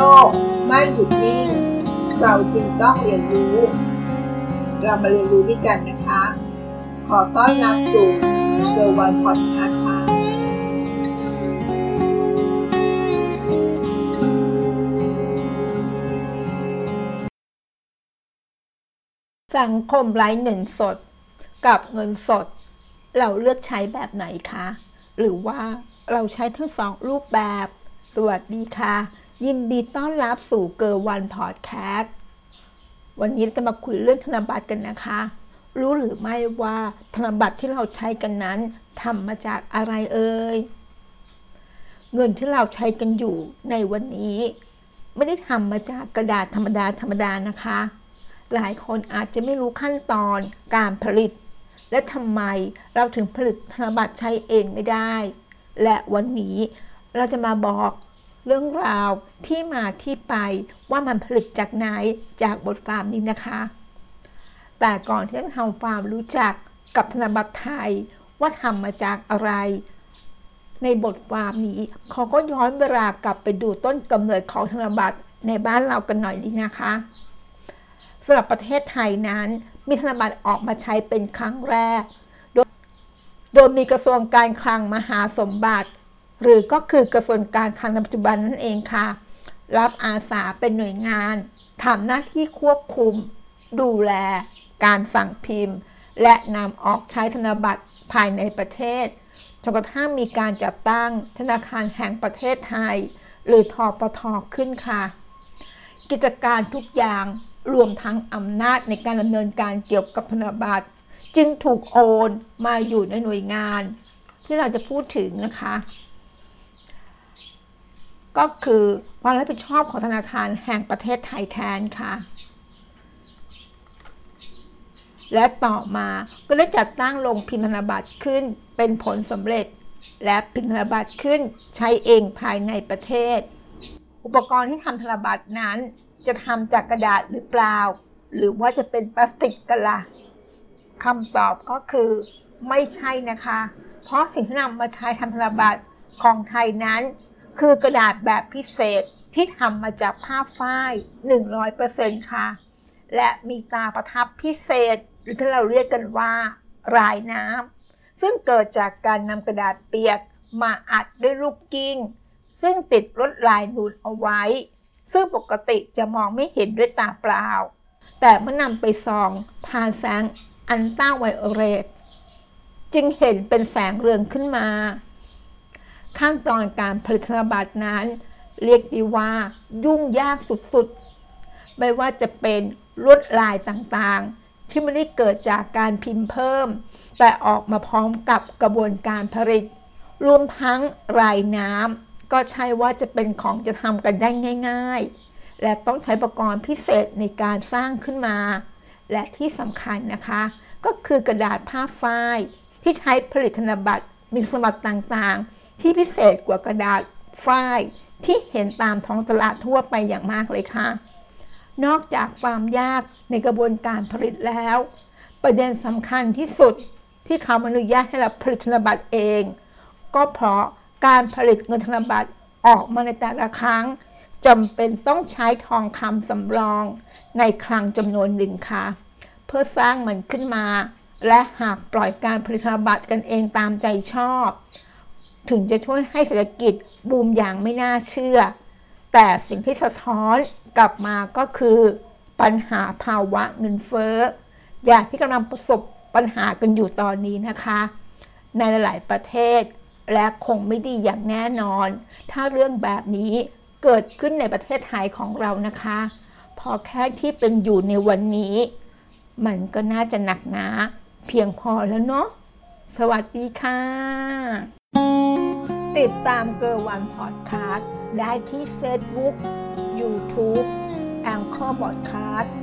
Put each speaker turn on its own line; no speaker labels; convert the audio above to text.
ลกไม่หยุดนิ่ง เราจึงต้องเรียนรู้ เรามาเรียนรู้ด้วยกันนะคะ ขอต้อนรับสู่เซอร์วันพอดคาส์ค่ะสังคมไร้เงินสด กับเงินสด เราเลือกใช้แบบไหนคะ หรือว่าเราใช้ทั้งสองรูปแบบ สวัสดีค่ะ ยินดีต้อนรับสู่เกอร์วันพอดแคสต์วันนี้จะมาคุยเรื่องธนบัตรกันนะคะ รู้หรือไม่ว่าธนบัตรที่เราใช้กันนั้นทำมาจากอะไรเอ่ยเงินที่เราใช้กันอยู่ในวันนี้ ไม่ได้ทำมาจากกระดาษธรรมดาธรรมดานะคะ หลายคนอาจจะไม่รู้ขั้นตอนการผลิต และทำไมเราถึงผลิตธนบัตรใช้เองไม่ได้ และวันนี้เราจะมาบอก เรื่องราวที่มาที่ไปว่ามันผลิตจากไหนจากบทความนี้นะคะ แต่ก่อนที่จะทำความรู้จักกับธนบัตรไทยว่าทำมาจากอะไร ในบทความนี้เขาก็ย้อนเวลากลับไปดูต้นกำเนิดของธนบัตรในบ้านเรากันหน่อยดีนะคะสำหรับประเทศไทยนั้น มีธนบัตรออกมาใช้เป็นครั้งแรก โดยโดยมีกระทรวงการคลังมหาสมบัติ หรือก็คือกระทรวงการคลังในปัจจุบันนั่นเองค่ะ รับอาสาเป็นหน่วยงานทำหน้าที่ควบคุม ดูแล การสั่งพิมพ์ และนำออกใช้ธนบัตรภายในประเทศจนกระทั่งมีการจัดตั้งธนาคารแห่งประเทศไทย หรือทอปทขึ้นค่ะ กิจการทุกอย่างรวมทั้งอำนาจในการดำเนินการเกี่ยวกับธนบัตรจึงถูกโอนมาอยู่ในหน่วยงาน ที่เราจะพูดถึงนะคะ ก็คือความรับผิดชอบของธนาคารแห่งประเทศไทยแทนค่ะ และต่อมาก็ได้จัดตั้งลงพิมพ์ธนบัตรขึ้นเป็นผลสำเร็จ และพิมพ์ธนบัตรขึ้นใช้เองภายในประเทศ อุปกรณ์ที่ทำธนบัตรนั้น จะทำจากกระดาษหรือเปล่า หรือว่าจะเป็นพลาสติกกันละ่ะคำตอบก็คือไม่ใช่นะคะ เพราะสิ่งที่นำมาใช้ทำธนบัตรของไทยนั้น คือกระดาษแบบพิเศษที่ทำมาจากผ้าฝ้าย 100%ค่ะ และมีตาประทับพิเศษ หรือที่เราเรียกกันว่าลายน้ำซึ่งเกิดจากการนำกระดาษเปียกมาอัดด้วยลูกกลิ้ง ซึ่งติดลวดลายนูนเอาไว้ ซึ่งปกติจะมองไม่เห็นด้วยตาเปล่า แต่เมื่อนำไปส่องผ่านแสงอัลตราไวโอเลตจึงเห็นเป็นแสงเรืองขึ้นมา ขั้นตอนการผลิตธนบัตรนั้น เรียกได้ว่ายุ่งยากสุดๆ ไม่ว่าจะเป็นลวดลายต่างๆ ที่ไม่ได้เกิดจากการพิมพ์เพิ่ม แต่ออกมาพร้อมกับกระบวนการผลิต รวมทั้งรายน้ำก็ใช่ว่าจะเป็นของจะทำกันได้ง่าย ๆ และต้องใช้อุปกรณ์พิเศษในการสร้างขึ้นมา และที่สำคัญนะคะ ก็คือกระดาษผ้าฝ้ายที่ใช้ผลิตธนบัตรมีสมบัติต่างๆ ที่พิเศษกว่ากระดาษฝ้ายที่เห็นตามท้องตลาดทั่วไปอย่างมากเลยค่ะ นอกจากความยากในกระบวนการผลิตแล้ว ประเด็นสำคัญที่สุดที่เขาอนุญาตให้เราผลิตธนบัตรเอง ก็เพราะการผลิตเงินธนบัตรออกมาในแต่ละครั้งจำเป็นต้องใช้ทองคำสำรอง ในคลังจำนวนหนึ่งค่ะ เพื่อสร้างมันขึ้นมา และหากปล่อยการผลิตธนบัตรกันเองตามใจชอบ ถึงจะช่วยให้เศรษฐกิจบูมอย่างไม่น่าเชื่อ แต่สิ่งที่สะท้อนกลับมาก็คือ ปัญหาภาวะเงินเฟ้อ อย่างที่กำลังประสบปัญหากันอยู่ตอนนี้นะคะ ในหลายประเทศและคงไม่ดีอย่างแน่นอน ถ้าเรื่องแบบนี้เกิดขึ้นในประเทศไทยของเรานะคะ พอแค่ที่เป็นอยู่ในวันนี้ มันก็น่าจะหนักหนาเพียงพอแล้วเนาะสวัสดีค่ะ ติดตามเกอร์วันพอดคาสต์ได้ที่เฟซบุ๊กยูทูบแองเกอร์บอดคาสต์